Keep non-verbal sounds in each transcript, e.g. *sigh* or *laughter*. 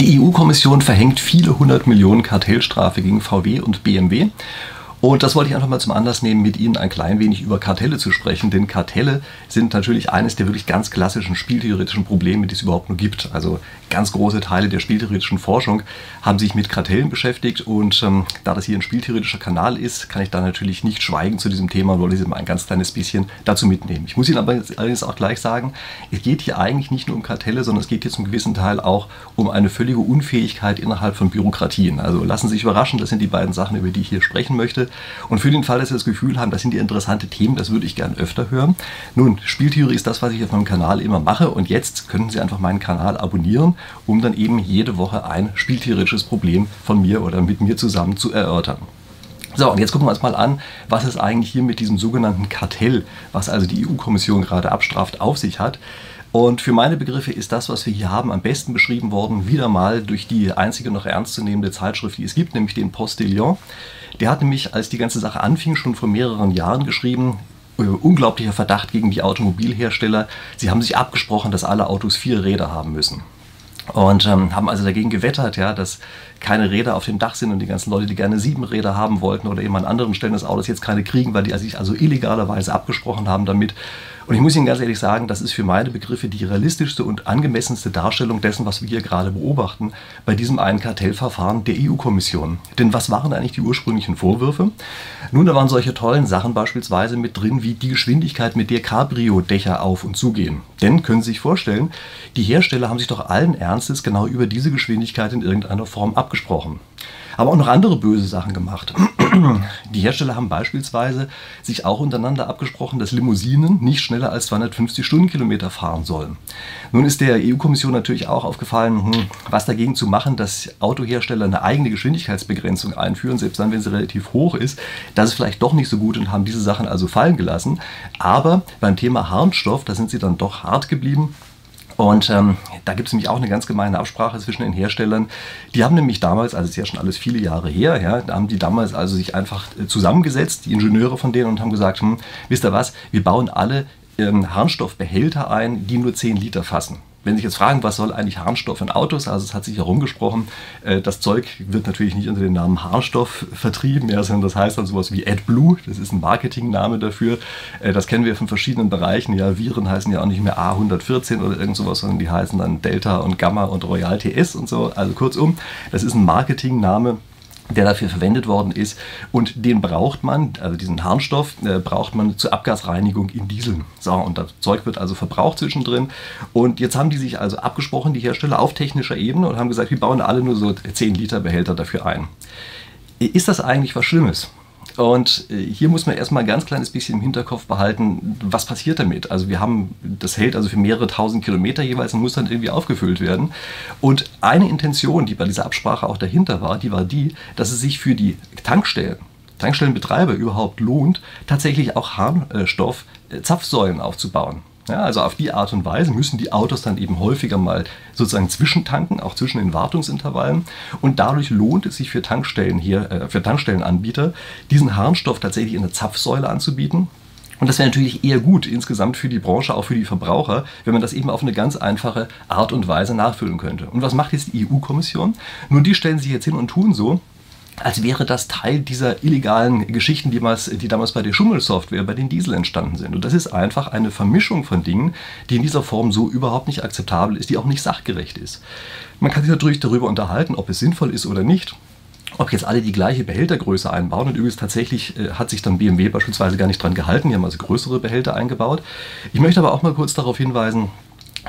Die EU-Kommission verhängt viele hundert Millionen Kartellstrafe gegen VW und BMW. Und das wollte ich einfach mal zum Anlass nehmen, mit Ihnen ein klein wenig über Kartelle zu sprechen. Denn Kartelle sind natürlich eines der wirklich ganz klassischen spieltheoretischen Probleme, die es überhaupt nur gibt. Also ganz große Teile der spieltheoretischen Forschung haben sich mit Kartellen beschäftigt. Und ähm, da das hier ein spieltheoretischer Kanal ist, kann ich da natürlich nicht schweigen zu diesem Thema und wollte Sie mal ein ganz kleines bisschen dazu mitnehmen. Ich muss Ihnen aber allerdings auch gleich sagen, es geht hier eigentlich nicht nur um Kartelle, sondern es geht hier zum gewissen Teil auch um eine völlige Unfähigkeit innerhalb von Bürokratien. Also lassen Sie sich überraschen, das sind die beiden Sachen, über die ich hier sprechen möchte. Und für den Fall, dass Sie das Gefühl haben, das sind die interessante Themen, das würde ich gerne öfter hören. Nun, Spieltheorie ist das, was ich auf meinem Kanal immer mache. Und jetzt können Sie einfach meinen Kanal abonnieren, um dann eben jede Woche ein spieltheoretisches Problem von mir oder mit mir zusammen zu erörtern. So, und jetzt gucken wir uns mal an, was es eigentlich hier mit diesem sogenannten Kartell, was also die EU-Kommission gerade abstraft, auf sich hat. Und für meine Begriffe ist das, was wir hier haben, am besten beschrieben worden, wieder mal durch die einzige noch ernstzunehmende Zeitschrift, die es gibt, nämlich den Postillon. Der hat nämlich, als die ganze Sache anfing, schon vor mehreren Jahren geschrieben, äh, unglaublicher Verdacht gegen die Automobilhersteller. Sie haben sich abgesprochen, dass alle Autos vier Räder haben müssen. Und ähm, haben also dagegen gewettert, ja, dass keine Räder auf dem Dach sind und die ganzen Leute, die gerne sieben Räder haben wollten oder eben an anderen Stellen des Autos jetzt keine kriegen, weil die sich also illegalerweise abgesprochen haben damit. Und ich muss Ihnen ganz ehrlich sagen, das ist für meine Begriffe die realistischste und angemessenste Darstellung dessen, was wir hier gerade beobachten, bei diesem einen Kartellverfahren der EU-Kommission. Denn was waren eigentlich die ursprünglichen Vorwürfe? Nun, da waren solche tollen Sachen beispielsweise mit drin, wie die Geschwindigkeit, mit der Cabrio-Dächer auf und zugehen. Denn, können Sie sich vorstellen, die Hersteller haben sich doch allen Ernstes genau über diese Geschwindigkeit in irgendeiner Form abgesprochen aber auch noch andere böse Sachen gemacht. *clears throat* Die Hersteller haben beispielsweise sich auch untereinander abgesprochen, dass Limousinen nicht schneller als 250 Stundenkilometer fahren sollen. Nun ist der EU-Kommission natürlich auch aufgefallen, hm, was dagegen zu machen, dass Autohersteller eine eigene Geschwindigkeitsbegrenzung einführen, selbst dann, wenn sie relativ hoch ist. Das ist vielleicht doch nicht so gut und haben diese Sachen also fallen gelassen. Aber beim Thema Harnstoff, da sind sie dann doch hart geblieben und ähm, da gibt es nämlich auch eine ganz gemeine Absprache zwischen den Herstellern. Die haben nämlich damals, also es ist ja schon alles viele Jahre her, ja, da haben die damals also sich einfach äh, zusammengesetzt, die Ingenieure von denen, und haben gesagt, hm, wisst ihr was, wir bauen alle ähm, Harnstoffbehälter ein, die nur 10 Liter fassen. Wenn Sie sich jetzt fragen, was soll eigentlich Harnstoff in Autos, also es hat sich herumgesprochen, äh, das Zeug wird natürlich nicht unter dem Namen Harnstoff vertrieben, sondern das heißt dann sowas wie AdBlue, das ist ein Marketingname dafür. Äh, das kennen wir von verschiedenen Bereichen. Ja, Viren heißen ja auch nicht mehr A114 oder irgend sowas, sondern die heißen dann Delta und Gamma und Royal TS und so. Also kurzum, das ist ein Marketingname der dafür verwendet worden ist. Und den braucht man, also diesen Harnstoff, äh, braucht man zur Abgasreinigung in Dieseln. So, und das Zeug wird also verbraucht zwischendrin. Und jetzt haben die sich also abgesprochen, die Hersteller auf technischer Ebene, und haben gesagt, wir bauen alle nur so 10 Liter Behälter dafür ein. Ist das eigentlich was Schlimmes? Und äh, hier muss man erstmal ein ganz kleines bisschen im Hinterkopf behalten, was passiert damit. Also wir haben, das hält also für mehrere tausend Kilometer jeweils und muss dann irgendwie aufgefüllt werden. Und eine Intention, die bei dieser Absprache auch dahinter war, die war die, dass es sich für die Tankstellen, Tankstellenbetreiber überhaupt lohnt, tatsächlich auch Harnstoff-Zapfsäulen aufzubauen. Ja, also auf die Art und Weise müssen die Autos dann eben häufiger mal sozusagen zwischentanken, auch zwischen den Wartungsintervallen. Und dadurch lohnt es sich für Tankstellen hier, äh, für Tankstellenanbieter, diesen Harnstoff tatsächlich in der Zapfsäule anzubieten. Und das wäre natürlich eher gut insgesamt für die Branche, auch für die Verbraucher, wenn man das eben auf eine ganz einfache Art und Weise nachfüllen könnte. Und was macht jetzt die EU-Kommission? Nun, die stellen sich jetzt hin und tun so, als wäre das Teil dieser illegalen Geschichten, die damals, die damals bei der Schummelsoftware, bei den Diesel entstanden sind. Und das ist einfach eine Vermischung von Dingen, die in dieser Form so überhaupt nicht akzeptabel ist, die auch nicht sachgerecht ist. Man kann sich natürlich darüber unterhalten, ob es sinnvoll ist oder nicht. Ob jetzt alle die gleiche Behältergröße einbauen und übrigens tatsächlich äh, hat sich dann BMW beispielsweise gar nicht dran gehalten, die haben also größere Behälter eingebaut. Ich möchte aber auch mal kurz darauf hinweisen,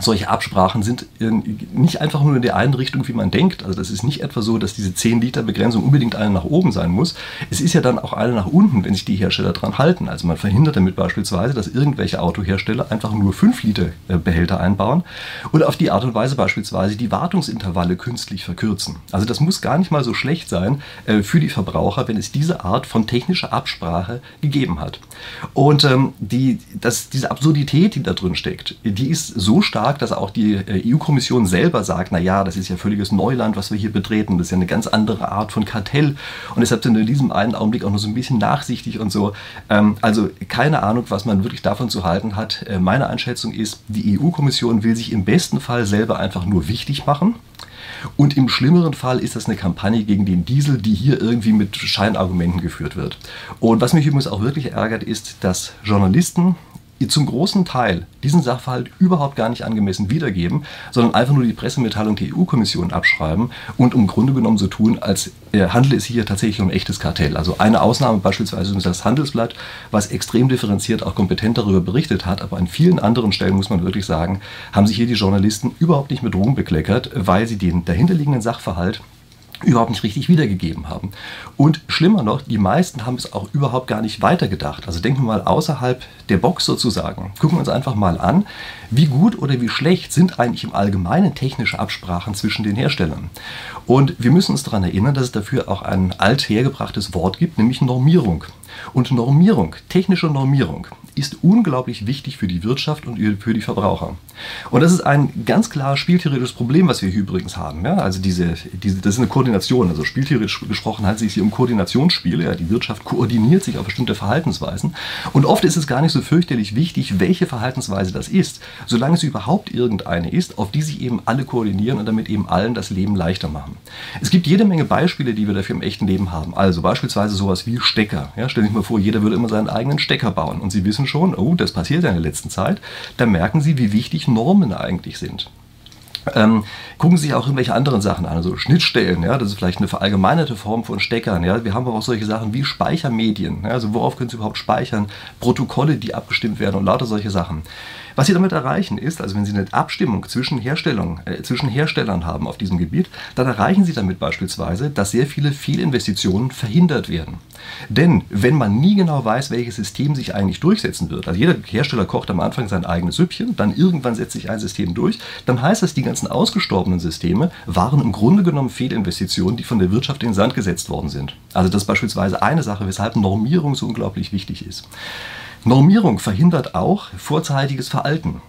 solche Absprachen sind nicht einfach nur in der einen Richtung, wie man denkt. Also das ist nicht etwa so, dass diese 10 Liter Begrenzung unbedingt eine nach oben sein muss. Es ist ja dann auch eine nach unten, wenn sich die Hersteller daran halten. Also man verhindert damit beispielsweise, dass irgendwelche Autohersteller einfach nur 5 Liter äh, Behälter einbauen oder auf die Art und Weise beispielsweise die Wartungsintervalle künstlich verkürzen. Also das muss gar nicht mal so schlecht sein äh, für die Verbraucher, wenn es diese Art von technischer Absprache gegeben hat. Und ähm, die, das, diese Absurdität, die da drin steckt, die ist so stark, stark, dass auch die äh, EU-Kommission selber sagt, na ja, das ist ja völliges Neuland, was wir hier betreten. Das ist ja eine ganz andere Art von Kartell. Und deshalb sind in diesem einen Augenblick auch noch so ein bisschen nachsichtig und so. Ähm, also keine Ahnung, was man wirklich davon zu halten hat. Äh, meine Einschätzung ist, die EU-Kommission will sich im besten Fall selber einfach nur wichtig machen. Und im schlimmeren Fall ist das eine Kampagne gegen den Diesel, die hier irgendwie mit Scheinargumenten geführt wird. Und was mich übrigens auch wirklich ärgert, ist, dass Journalisten zum großen Teil diesen Sachverhalt überhaupt gar nicht angemessen wiedergeben, sondern einfach nur die Pressemitteilung der EU-Kommission abschreiben und im Grunde genommen so tun, als äh, handle es hier tatsächlich um echtes Kartell. Also eine Ausnahme beispielsweise ist das Handelsblatt, was extrem differenziert auch kompetent darüber berichtet hat, aber an vielen anderen Stellen muss man wirklich sagen, haben sich hier die Journalisten überhaupt nicht mit Ruhm bekleckert, weil sie den dahinterliegenden Sachverhalt überhaupt nicht richtig wiedergegeben haben. Und schlimmer noch, die meisten haben es auch überhaupt gar nicht weitergedacht. Also denken wir mal außerhalb der Box sozusagen. Gucken wir uns einfach mal an, wie gut oder wie schlecht sind eigentlich im Allgemeinen technische Absprachen zwischen den Herstellern. Und wir müssen uns daran erinnern, dass es dafür auch ein althergebrachtes Wort gibt, nämlich Normierung. Und Normierung, technische Normierung, ist unglaublich wichtig für die Wirtschaft und für die Verbraucher. Und das ist ein ganz klares spieltheoretisches Problem, was wir hier übrigens haben. Ja? Also diese, diese, das ist eine Koordination. Also spieltheoretisch gesprochen handelt es sich hier um Koordinationsspiele. Ja? Die Wirtschaft koordiniert sich auf bestimmte Verhaltensweisen. Und oft ist es gar nicht so fürchterlich wichtig, welche Verhaltensweise das ist, solange es überhaupt irgendeine ist, auf die sich eben alle koordinieren und damit eben allen das Leben leichter machen. Es gibt jede Menge Beispiele, die wir dafür im echten Leben haben. Also beispielsweise sowas wie Stecker. Ja? Stell dich mal vor, jeder würde immer seinen eigenen Stecker bauen. Und Sie wissen schon, oh, das passiert ja in der letzten Zeit. Da merken Sie, wie wichtig Normen eigentlich sind. Ähm, gucken Sie sich auch irgendwelche anderen Sachen an, also Schnittstellen, ja, das ist vielleicht eine verallgemeinerte Form von Steckern. Ja. Wir haben aber auch solche Sachen wie Speichermedien, ja, also worauf können Sie überhaupt speichern, Protokolle, die abgestimmt werden und lauter solche Sachen. Was Sie damit erreichen ist, also wenn Sie eine Abstimmung zwischen, Herstellung, äh, zwischen Herstellern haben auf diesem Gebiet, dann erreichen Sie damit beispielsweise, dass sehr viele Fehlinvestitionen verhindert werden. Denn wenn man nie genau weiß, welches System sich eigentlich durchsetzen wird, also jeder Hersteller kocht am Anfang sein eigenes Süppchen, dann irgendwann setzt sich ein System durch, dann heißt das, die ganzen ausgestorbenen Systeme waren im Grunde genommen Fehlinvestitionen, die von der Wirtschaft in den Sand gesetzt worden sind. Also das ist beispielsweise eine Sache, weshalb Normierung so unglaublich wichtig ist. Normierung verhindert auch vorzeitiges Veralten.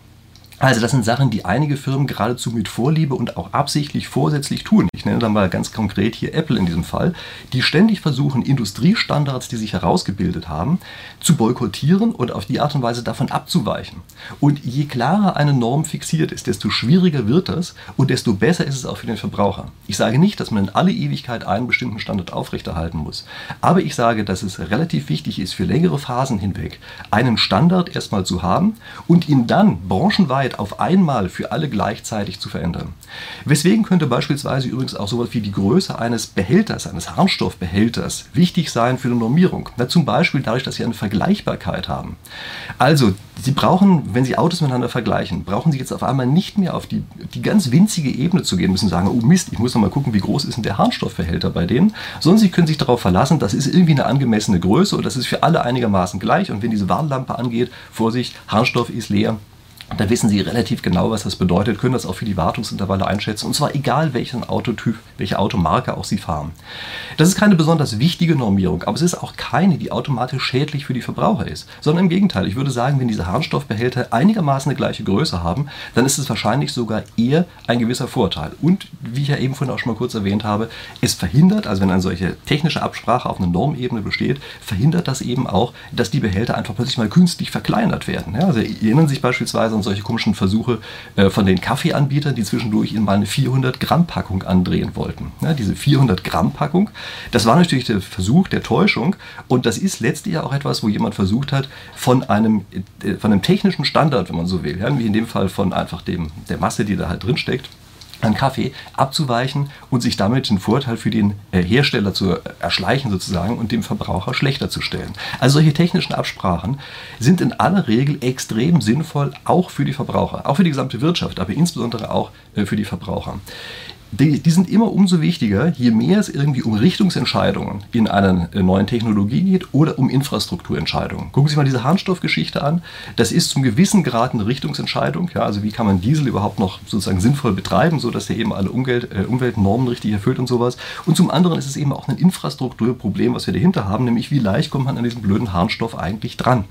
Also das sind Sachen, die einige Firmen geradezu mit Vorliebe und auch absichtlich vorsätzlich tun. Ich nenne dann mal ganz konkret hier Apple in diesem Fall, die ständig versuchen, Industriestandards, die sich herausgebildet haben, zu boykottieren und auf die Art und Weise davon abzuweichen. Und je klarer eine Norm fixiert ist, desto schwieriger wird das und desto besser ist es auch für den Verbraucher. Ich sage nicht, dass man in alle Ewigkeit einen bestimmten Standard aufrechterhalten muss, aber ich sage, dass es relativ wichtig ist, für längere Phasen hinweg einen Standard erstmal zu haben und ihn dann branchenweit auf einmal für alle gleichzeitig zu verändern. Weswegen könnte beispielsweise übrigens übrigens auch sowas wie die Größe eines Behälters, eines Harnstoffbehälters wichtig sein für eine Normierung. Na, zum Beispiel dadurch, dass Sie eine Vergleichbarkeit haben. Also, Sie brauchen, wenn Sie Autos miteinander vergleichen, brauchen Sie jetzt auf einmal nicht mehr auf die, die ganz winzige Ebene zu gehen, müssen sagen, oh Mist, ich muss noch mal gucken, wie groß ist denn der Harnstoffbehälter bei denen, sondern Sie können sich darauf verlassen, das ist irgendwie eine angemessene Größe und das ist für alle einigermaßen gleich und wenn diese Warnlampe angeht, Vorsicht, Harnstoff ist leer, da wissen Sie relativ genau, was das bedeutet, können das auch für die Wartungsintervalle einschätzen und zwar egal welchen Autotyp, welche Automarke auch Sie fahren. Das ist keine besonders wichtige Normierung, aber es ist auch keine, die automatisch schädlich für die Verbraucher ist, sondern im Gegenteil. Ich würde sagen, wenn diese Harnstoffbehälter einigermaßen eine gleiche Größe haben, dann ist es wahrscheinlich sogar eher ein gewisser Vorteil. Und wie ich ja eben vorhin auch schon mal kurz erwähnt habe, es verhindert, also wenn eine solche technische Absprache auf einer Normebene besteht, verhindert das eben auch, dass die Behälter einfach plötzlich mal künstlich verkleinert werden. Ja, also erinnern Sie sich beispielsweise und solche komischen Versuche äh, von den Kaffeeanbietern, die zwischendurch mal eine 400 Gramm Packung andrehen wollten. Ja, diese 400 Gramm Packung, das war natürlich der Versuch der Täuschung und das ist letztlich auch etwas, wo jemand versucht hat, von einem, äh, von einem technischen Standard, wenn man so will, ja, wie in dem Fall von einfach dem, der Masse, die da halt drin steckt, an Kaffee abzuweichen und sich damit den Vorteil für den äh, Hersteller zu erschleichen sozusagen und dem Verbraucher schlechter zu stellen. Also solche technischen Absprachen sind in aller Regel extrem sinnvoll, auch für die Verbraucher, auch für die gesamte Wirtschaft, aber insbesondere auch äh, für die Verbraucher. Die, die, sind immer umso wichtiger, je mehr es irgendwie um Richtungsentscheidungen in einer äh, neuen Technologie geht oder um Infrastrukturentscheidungen. Gucken Sie sich mal diese Harnstoffgeschichte an. Das ist zum gewissen Grad eine Richtungsentscheidung. Ja, also wie kann man Diesel überhaupt noch sozusagen sinnvoll betreiben, sodass er eben alle Umwelt, äh, Umweltnormen richtig erfüllt und sowas. Und zum anderen ist es eben auch ein Infrastrukturproblem, was wir dahinter haben, nämlich wie leicht kommt man an diesen blöden Harnstoff eigentlich dran.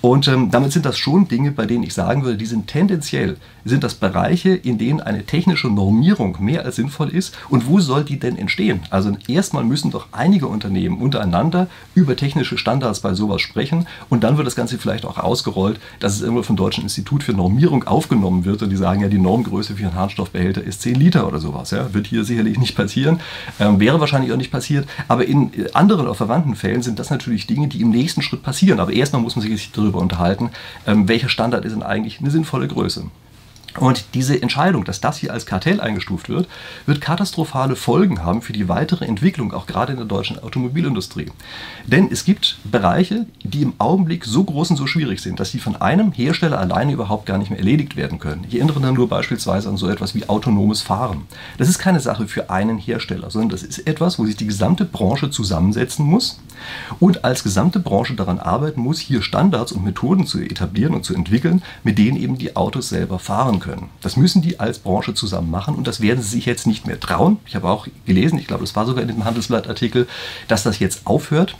Und ähm, damit sind das schon Dinge, bei denen ich sagen würde, die sind tendenziell, sind das Bereiche, in denen eine technische Normierung mehr als sinnvoll ist. Und wo soll die denn entstehen? Also erstmal müssen doch einige Unternehmen untereinander über technische Standards bei sowas sprechen und dann wird das Ganze vielleicht auch ausgerollt, dass es irgendwo vom Deutschen Institut für Normierung aufgenommen wird und die sagen, ja, die Normgröße für einen Harnstoffbehälter ist 10 Liter oder sowas. Ja, wird hier sicherlich nicht passieren, ähm, wäre wahrscheinlich auch nicht passiert, aber in anderen oder verwandten Fällen sind das natürlich Dinge, die im nächsten Schritt passieren. Aber erstmal muss man sich darüber unterhalten, ähm, welcher Standard ist denn eigentlich eine sinnvolle Größe. Und diese Entscheidung, dass das hier als Kartell eingestuft wird, wird katastrophale Folgen haben für die weitere Entwicklung, auch gerade in der deutschen Automobilindustrie. Denn es gibt Bereiche, die im Augenblick so groß und so schwierig sind, dass sie von einem Hersteller alleine überhaupt gar nicht mehr erledigt werden können. Ich erinnere dann nur beispielsweise an so etwas wie autonomes Fahren. Das ist keine Sache für einen Hersteller, sondern das ist etwas, wo sich die gesamte Branche zusammensetzen muss und als gesamte Branche daran arbeiten muss, hier Standards und Methoden zu etablieren und zu entwickeln, mit denen eben die Autos selber fahren können. Das müssen die als Branche zusammen machen und das werden sie sich jetzt nicht mehr trauen. Ich habe auch gelesen, ich glaube, das war sogar in dem Handelsblattartikel, dass das jetzt aufhört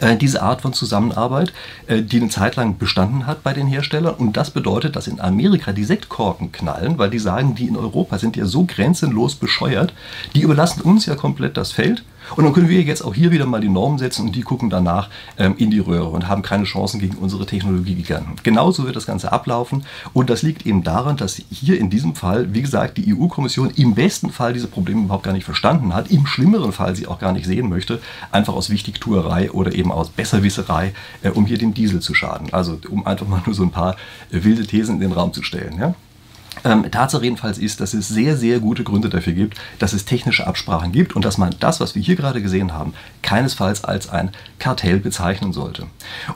äh, diese Art von Zusammenarbeit, äh, die eine Zeit lang bestanden hat bei den Herstellern. Und das bedeutet, dass in Amerika die Sektkorken knallen, weil die sagen, die in Europa sind ja so grenzenlos bescheuert, die überlassen uns ja komplett das Feld und dann können wir jetzt auch hier wieder mal die Normen setzen und die gucken danach ähm, in die Röhre und haben keine Chancen gegen unsere Technologiegiganten. Genauso wird das Ganze ablaufen und das liegt eben daran, dass hier in diesem Fall, wie gesagt, die EU-Kommission im besten Fall diese Probleme überhaupt gar nicht verstanden hat, im schlimmeren Fall sie auch gar nicht sehen möchte, einfach aus Wichtigtuerei oder eben aus Besserwisserei, äh, um hier dem Diesel zu schaden. Also um einfach mal nur so ein paar äh, wilde Thesen in den Raum zu stellen. Ja? Ähm, Tatsache jedenfalls ist, dass es sehr, sehr gute Gründe dafür gibt, dass es technische Absprachen gibt und dass man das, was wir hier gerade gesehen haben, keinesfalls als ein Kartell bezeichnen sollte.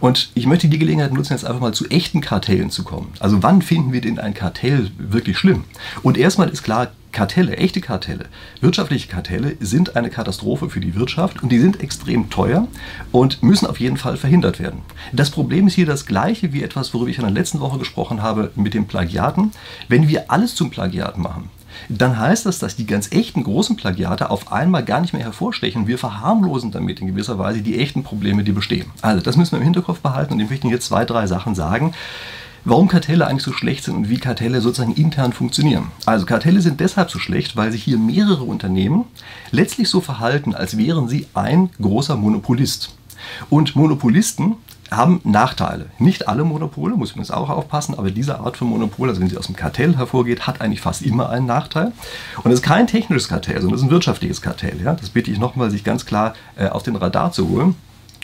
Und ich möchte die Gelegenheit nutzen, jetzt einfach mal zu echten Kartellen zu kommen. Also wann finden wir denn ein Kartell wirklich schlimm? Und erstmal ist klar, Kartelle, echte Kartelle, wirtschaftliche Kartelle sind eine Katastrophe für die Wirtschaft und die sind extrem teuer und müssen auf jeden Fall verhindert werden. Das Problem ist hier das gleiche wie etwas, worüber ich in der letzten Woche gesprochen habe mit den Plagiaten. Wenn wir alles zum Plagiat machen, dann heißt das, dass die ganz echten großen Plagiate auf einmal gar nicht mehr hervorstechen. Wir verharmlosen damit in gewisser Weise die echten Probleme, die bestehen. Also das müssen wir im Hinterkopf behalten und ich möchte jetzt zwei, drei Sachen sagen warum Kartelle eigentlich so schlecht sind und wie Kartelle sozusagen intern funktionieren. Also Kartelle sind deshalb so schlecht, weil sich hier mehrere Unternehmen letztlich so verhalten, als wären sie ein großer Monopolist. Und Monopolisten haben Nachteile. Nicht alle Monopole, muss man jetzt auch aufpassen, aber diese Art von Monopol, also wenn sie aus dem Kartell hervorgeht, hat eigentlich fast immer einen Nachteil. Und es ist kein technisches Kartell, sondern es ist ein wirtschaftliches Kartell. Ja? Das bitte ich nochmal, sich ganz klar äh, auf den Radar zu holen.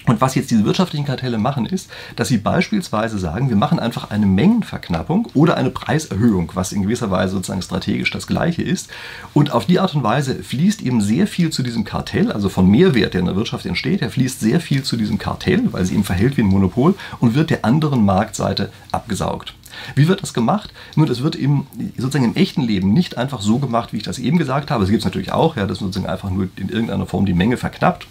Und was jetzt diese wirtschaftlichen Kartelle machen, ist, dass sie beispielsweise sagen, wir machen einfach eine Mengenverknappung oder eine Preiserhöhung, was in gewisser Weise sozusagen strategisch das gleiche ist. Und auf die Art und Weise fließt eben sehr viel zu diesem Kartell, also von Mehrwert, der in der Wirtschaft entsteht, der fließt sehr viel zu diesem Kartell, weil sie eben verhält wie ein Monopol und wird der anderen Marktseite abgesaugt. Wie wird das gemacht? Nur das wird eben sozusagen im echten Leben nicht einfach so gemacht, wie ich das eben gesagt habe. Es gibt es natürlich auch, ja, dass sozusagen einfach nur in irgendeiner Form die Menge verknappt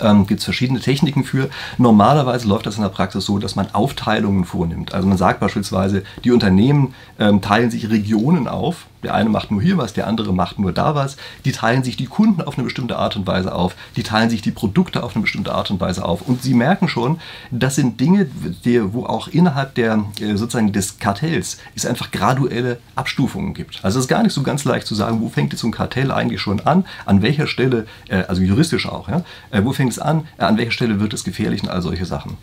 ähm, gibt es verschiedene Techniken für. Normalerweise läuft das in der Praxis so, dass man Aufteilungen vornimmt. Also man sagt beispielsweise, die Unternehmen ähm, teilen sich Regionen auf der eine macht nur hier was, der andere macht nur da was. Die teilen sich die Kunden auf eine bestimmte Art und Weise auf. Die teilen sich die Produkte auf eine bestimmte Art und Weise auf. Und sie merken schon, das sind Dinge, die, wo auch innerhalb der, äh, sozusagen des Kartells es einfach graduelle Abstufungen gibt. Also es ist gar nicht so ganz leicht zu sagen, wo fängt jetzt so ein Kartell eigentlich schon an, an welcher Stelle, äh, also juristisch auch, ja, äh, wo fängt es an, an welcher Stelle wird es gefährlich und all solche Sachen.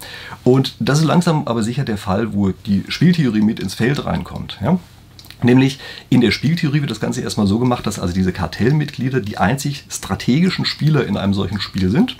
Und das ist langsam aber sicher der Fall, wo die Spieltheorie mit ins Feld reinkommt. Ja. Nämlich in der Spieltheorie wird das Ganze erstmal so gemacht, dass also diese Kartellmitglieder die einzig strategischen Spieler in einem solchen Spiel sind.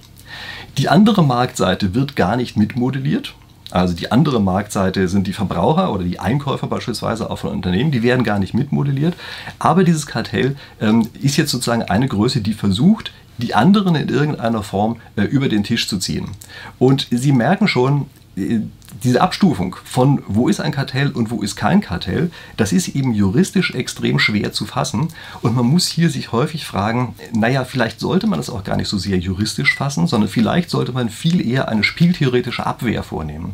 Die andere Marktseite wird gar nicht mitmodelliert. Also die andere Marktseite sind die Verbraucher oder die Einkäufer beispielsweise auch von Unternehmen, die werden gar nicht mitmodelliert. Aber dieses Kartell ähm, ist jetzt sozusagen eine Größe, die versucht, die anderen in irgendeiner Form äh, über den Tisch zu ziehen. Und Sie merken schon, äh, diese Abstufung von wo ist ein Kartell und wo ist kein Kartell, das ist eben juristisch extrem schwer zu fassen. Und man muss hier sich häufig fragen, naja, vielleicht sollte man das auch gar nicht so sehr juristisch fassen, sondern vielleicht sollte man viel eher eine spieltheoretische Abwehr vornehmen.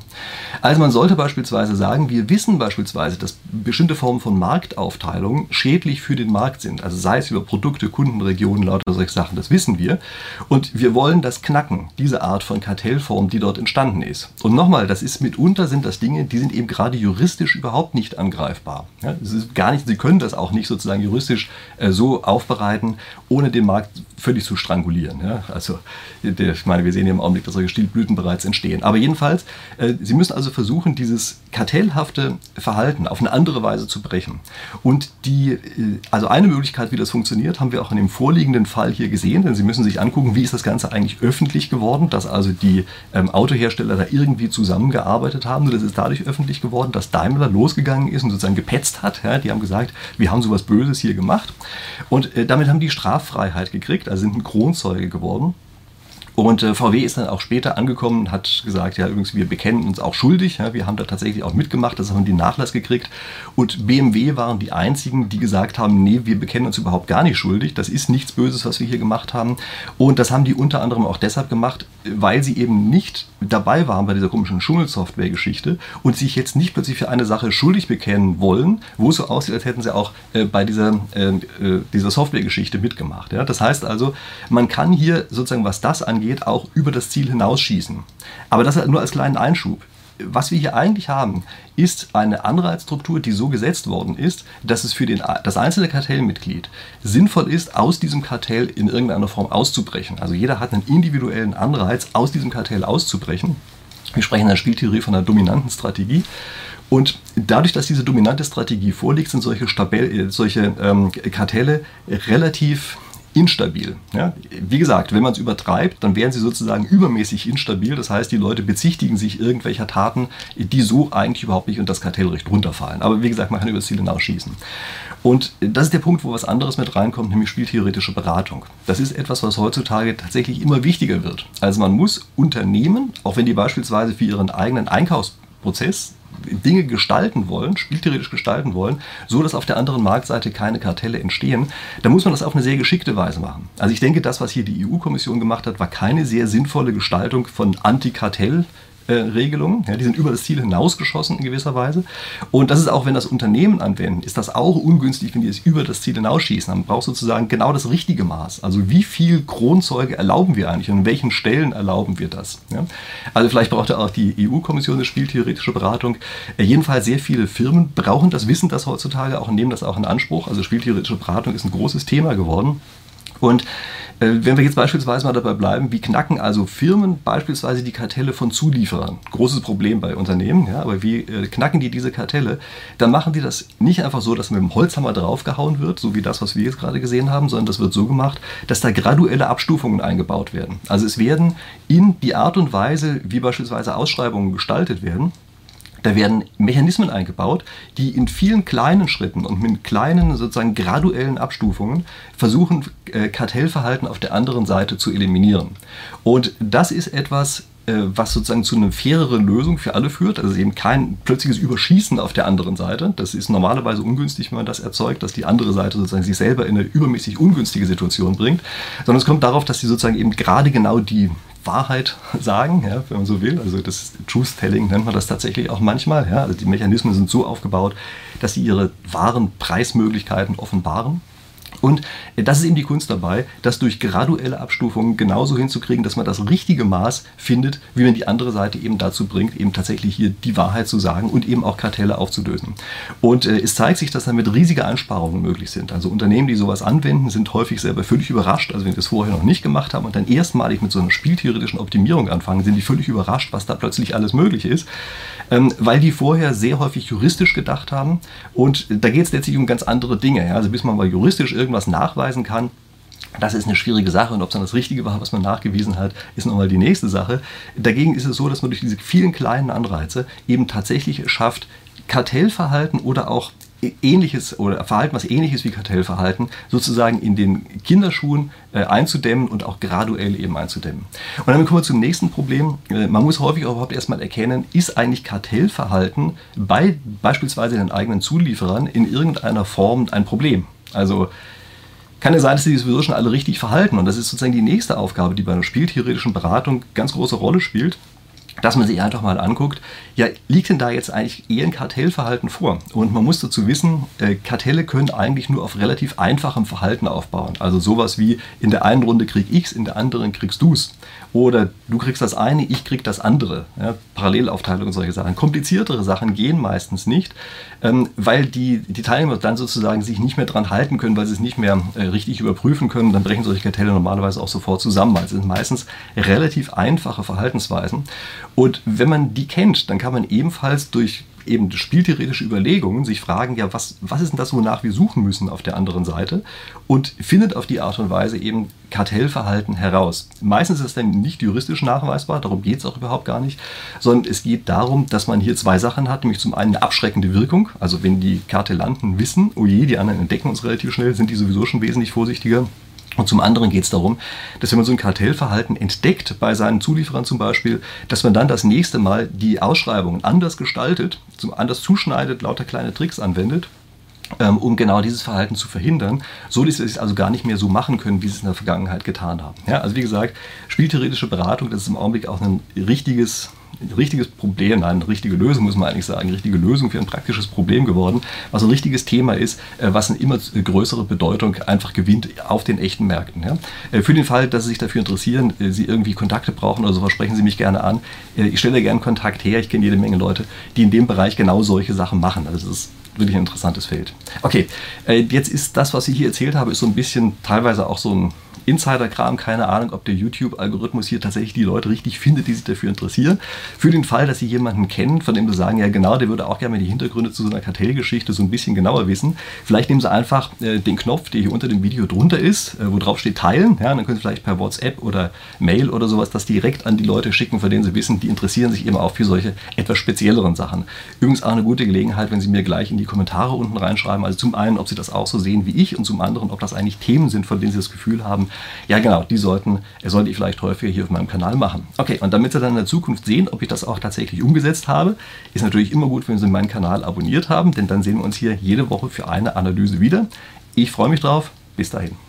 Also man sollte beispielsweise sagen, wir wissen beispielsweise, dass bestimmte Formen von Marktaufteilung schädlich für den Markt sind. Also sei es über Produkte, Kundenregionen, lauter solche Sachen, das wissen wir. Und wir wollen das knacken, diese Art von Kartellform, die dort entstanden ist. Und nochmal, das ist mitunter sind das Dinge, die sind eben gerade juristisch überhaupt nicht angreifbar. Ja, gar nicht, Sie können das auch nicht sozusagen juristisch äh, so aufbereiten, ohne den Markt völlig zu strangulieren. Ja? Also, ich meine, wir sehen hier im Augenblick, dass solche Stilblüten bereits entstehen. Aber jedenfalls, äh, Sie müssen also versuchen, dieses kartellhafte Verhalten auf eine andere Weise zu brechen. Und die, äh, also eine Möglichkeit, wie das funktioniert, haben wir auch in dem vorliegenden Fall hier gesehen, denn Sie müssen sich angucken, wie ist das Ganze eigentlich öffentlich geworden, dass also die ähm, Autohersteller da irgendwie zusammengearbeitet haben. Das ist dadurch öffentlich geworden, dass Daimler losgegangen ist und sozusagen gepetzt hat. Ja? Die haben gesagt, wir haben sowas Böses hier gemacht. Und äh, damit haben die Straffreiheit gekriegt, also sind ein Kronzeuge geworden. Und äh, VW ist dann auch später angekommen und hat gesagt, ja übrigens, wir bekennen uns auch schuldig. Ja, wir haben da tatsächlich auch mitgemacht, das haben die Nachlass gekriegt. Und BMW waren die einzigen, die gesagt haben, nee, wir bekennen uns überhaupt gar nicht schuldig. Das ist nichts Böses, was wir hier gemacht haben. Und das haben die unter anderem auch deshalb gemacht, weil sie eben nicht dabei waren bei dieser komischen Schummelsoftware-Geschichte und sich jetzt nicht plötzlich für eine Sache schuldig bekennen wollen, wo es so aussieht, als hätten sie auch äh, bei dieser, äh, äh dieser Software-Geschichte mitgemacht. Ja? Das heißt also, man kann hier sozusagen, was das angeht, auch über das Ziel hinausschießen. Aber das nur als kleinen Einschub was wir hier eigentlich haben, ist eine Anreizstruktur, die so gesetzt worden ist, dass es für den, das einzelne Kartellmitglied sinnvoll ist, aus diesem Kartell in irgendeiner Form auszubrechen. Also jeder hat einen individuellen Anreiz, aus diesem Kartell auszubrechen. Wir sprechen in der Spieltheorie von einer dominanten Strategie. Und dadurch, dass diese dominante Strategie vorliegt, sind solche, Stabell, solche ähm, Kartelle relativ instabil. Ja? Wie gesagt, wenn man es übertreibt, dann wären sie sozusagen übermäßig instabil. Das heißt, die Leute bezichtigen sich irgendwelcher Taten, die so eigentlich überhaupt nicht unter das Kartellrecht runterfallen. Aber wie gesagt, man kann über das Ziel hinausschießen. Und das ist der Punkt, wo was anderes mit reinkommt, nämlich spieltheoretische Beratung. Das ist etwas, was heutzutage tatsächlich immer wichtiger wird. Also man muss Unternehmen, auch wenn die beispielsweise für ihren eigenen Einkaufsprozess Dinge gestalten wollen, spieltheoretisch gestalten wollen, so dass auf der anderen Marktseite keine Kartelle entstehen, dann muss man das auf eine sehr geschickte Weise machen. Also ich denke, das, was hier die EU-Kommission gemacht hat, war keine sehr sinnvolle Gestaltung von Antikartell. Regelungen. Ja, die sind über das Ziel hinausgeschossen in gewisser Weise. Und das ist auch, wenn das Unternehmen anwenden, ist das auch ungünstig, wenn die es über das Ziel hinausschießen. Man braucht sozusagen genau das richtige Maß. Also wie viel Kronzeuge erlauben wir eigentlich und an welchen Stellen erlauben wir das? Ja? Also vielleicht braucht auch die EU-Kommission eine spieltheoretische Beratung. Äh, jedenfalls sehr viele Firmen brauchen das, wissen das heutzutage auch und nehmen das auch in Anspruch. Also spieltheoretische Beratung ist ein großes Thema geworden. Und äh, wenn wir jetzt beispielsweise mal dabei bleiben, wie knacken also Firmen beispielsweise die Kartelle von Zulieferern? Großes Problem bei Unternehmen, ja, aber wie äh, knacken die diese Kartelle? Dann machen die das nicht einfach so, dass mit dem Holzhammer draufgehauen wird, so wie das, was wir jetzt gerade gesehen haben, sondern das wird so gemacht, dass da graduelle Abstufungen eingebaut werden. Also es werden in die Art und Weise, wie beispielsweise Ausschreibungen gestaltet werden, da werden Mechanismen eingebaut, die in vielen kleinen Schritten und mit kleinen, sozusagen graduellen Abstufungen versuchen, äh, Kartellverhalten auf der anderen Seite zu eliminieren. Und das ist etwas, was sozusagen zu einer faireren Lösung für alle führt. Also eben kein plötzliches Überschießen auf der anderen Seite. Das ist normalerweise ungünstig, wenn man das erzeugt, dass die andere Seite sozusagen sich selber in eine übermäßig ungünstige Situation bringt. Sondern es kommt darauf, dass sie sozusagen eben gerade genau die Wahrheit *laughs* sagen, ja, wenn man so will. Also das Truth-Telling nennt man das tatsächlich auch manchmal. Ja. Also die Mechanismen sind so aufgebaut, dass sie ihre wahren Preismöglichkeiten offenbaren. Und das ist eben die Kunst dabei, das durch graduelle Abstufungen genauso hinzukriegen, dass man das richtige Maß findet, wie man die andere Seite eben dazu bringt, eben tatsächlich hier die Wahrheit zu sagen und eben auch Kartelle aufzulösen. Und äh, es zeigt sich, dass damit riesige Einsparungen möglich sind. Also Unternehmen, die sowas anwenden, sind häufig selber völlig überrascht. Also wenn sie das vorher noch nicht gemacht haben und dann erstmalig mit so einer spieltheoretischen Optimierung anfangen, sind die völlig überrascht, was da plötzlich alles möglich ist, ähm, weil die vorher sehr häufig juristisch gedacht haben. Und da geht es letztlich um ganz andere Dinge. Also bis man mal juristisch irgendwie irgendwas nachweisen kann, das ist eine schwierige Sache und ob es dann das Richtige war, was man nachgewiesen hat, ist nochmal die nächste Sache. Dagegen ist es so, dass man durch diese vielen kleinen Anreize eben tatsächlich schafft, Kartellverhalten oder auch ähnliches oder Verhalten, was ähnliches wie Kartellverhalten, sozusagen in den Kinderschuhen äh, einzudämmen und auch graduell eben einzudämmen. Und dann kommen wir zum nächsten Problem. Äh, man muss häufig auch überhaupt erstmal erkennen, ist eigentlich Kartellverhalten bei beispielsweise den eigenen Zulieferern in irgendeiner Form ein Problem? Also kann ja sein, dass die sowieso schon alle richtig verhalten. Und das ist sozusagen die nächste Aufgabe, die bei einer spieltheoretischen Beratung ganz große Rolle spielt dass man sich einfach mal anguckt, ja, liegt denn da jetzt eigentlich eher ein Kartellverhalten vor? Und man muss dazu wissen, äh, Kartelle können eigentlich nur auf relativ einfachem Verhalten aufbauen. Also sowas wie in der einen Runde krieg ich's, in der anderen kriegst du's. Oder du kriegst das eine, ich krieg das andere. Ja, Parallelaufteilung und solche Sachen. Kompliziertere Sachen gehen meistens nicht, ähm, weil die, die Teilnehmer dann sozusagen sich nicht mehr dran halten können, weil sie es nicht mehr äh, richtig überprüfen können. Dann brechen solche Kartelle normalerweise auch sofort zusammen. Also es sind meistens relativ einfache Verhaltensweisen. Und wenn man die kennt, dann kann man ebenfalls durch eben spieltheoretische Überlegungen sich fragen, ja, was, was ist denn das, wonach wir suchen müssen auf der anderen Seite? Und findet auf die Art und Weise eben Kartellverhalten heraus. Meistens ist es dann nicht juristisch nachweisbar, darum geht es auch überhaupt gar nicht, sondern es geht darum, dass man hier zwei Sachen hat, nämlich zum einen eine abschreckende Wirkung, also wenn die Kartellanten wissen, oh je, die anderen entdecken uns relativ schnell, sind die sowieso schon wesentlich vorsichtiger und zum anderen geht es darum, dass wenn man so ein Kartellverhalten entdeckt, bei seinen Zulieferern zum Beispiel, dass man dann das nächste Mal die Ausschreibungen anders gestaltet, anders zuschneidet, lauter kleine Tricks anwendet ähm, um genau dieses Verhalten zu verhindern, so dass sie es also gar nicht mehr so machen können, wie sie es in der Vergangenheit getan haben. Ja, also wie gesagt, spieltheoretische Beratung, das ist im Augenblick auch ein richtiges ein richtiges Problem, nein, eine richtige Lösung muss man eigentlich sagen, eine richtige Lösung für ein praktisches Problem geworden, was ein richtiges Thema ist, äh, was eine immer größere Bedeutung einfach gewinnt auf den echten Märkten. Äh, für den Fall, dass Sie sich dafür interessieren, äh, Sie irgendwie Kontakte brauchen oder sowas, sprechen Sie mich gerne an. Ich stelle gerne Kontakt her, ich kenne jede Menge Leute, die in dem Bereich genau solche Sachen machen. Also das ist wirklich ein interessantes Feld. Okay, jetzt ist das, was ich hier erzählt habe, ist so ein bisschen teilweise auch so ein Insider-Kram, keine Ahnung, ob der YouTube-Algorithmus hier tatsächlich die Leute richtig findet, die sich dafür interessieren. Für den Fall, dass Sie jemanden kennen, von dem Sie sagen, ja genau, der würde auch gerne mal die Hintergründe zu so einer Kartellgeschichte so ein bisschen genauer wissen, vielleicht nehmen Sie einfach äh, den Knopf, der hier unter dem Video drunter ist, äh, wo drauf steht Teilen. Ja, dann können Sie vielleicht per WhatsApp oder Mail oder sowas das direkt an die Leute schicken, von denen Sie wissen, die interessieren sich eben auch für solche etwas spezielleren Sachen. Übrigens auch eine gute Gelegenheit, wenn Sie mir gleich in die Kommentare unten reinschreiben, also zum einen, ob Sie das auch so sehen wie ich und zum anderen, ob das eigentlich Themen sind, von denen Sie das Gefühl haben, ja, genau, die sollten, sollte ich vielleicht häufiger hier auf meinem Kanal machen. Okay, und damit Sie dann in der Zukunft sehen, ob ich das auch tatsächlich umgesetzt habe, ist natürlich immer gut, wenn Sie meinen Kanal abonniert haben, denn dann sehen wir uns hier jede Woche für eine Analyse wieder. Ich freue mich drauf. Bis dahin.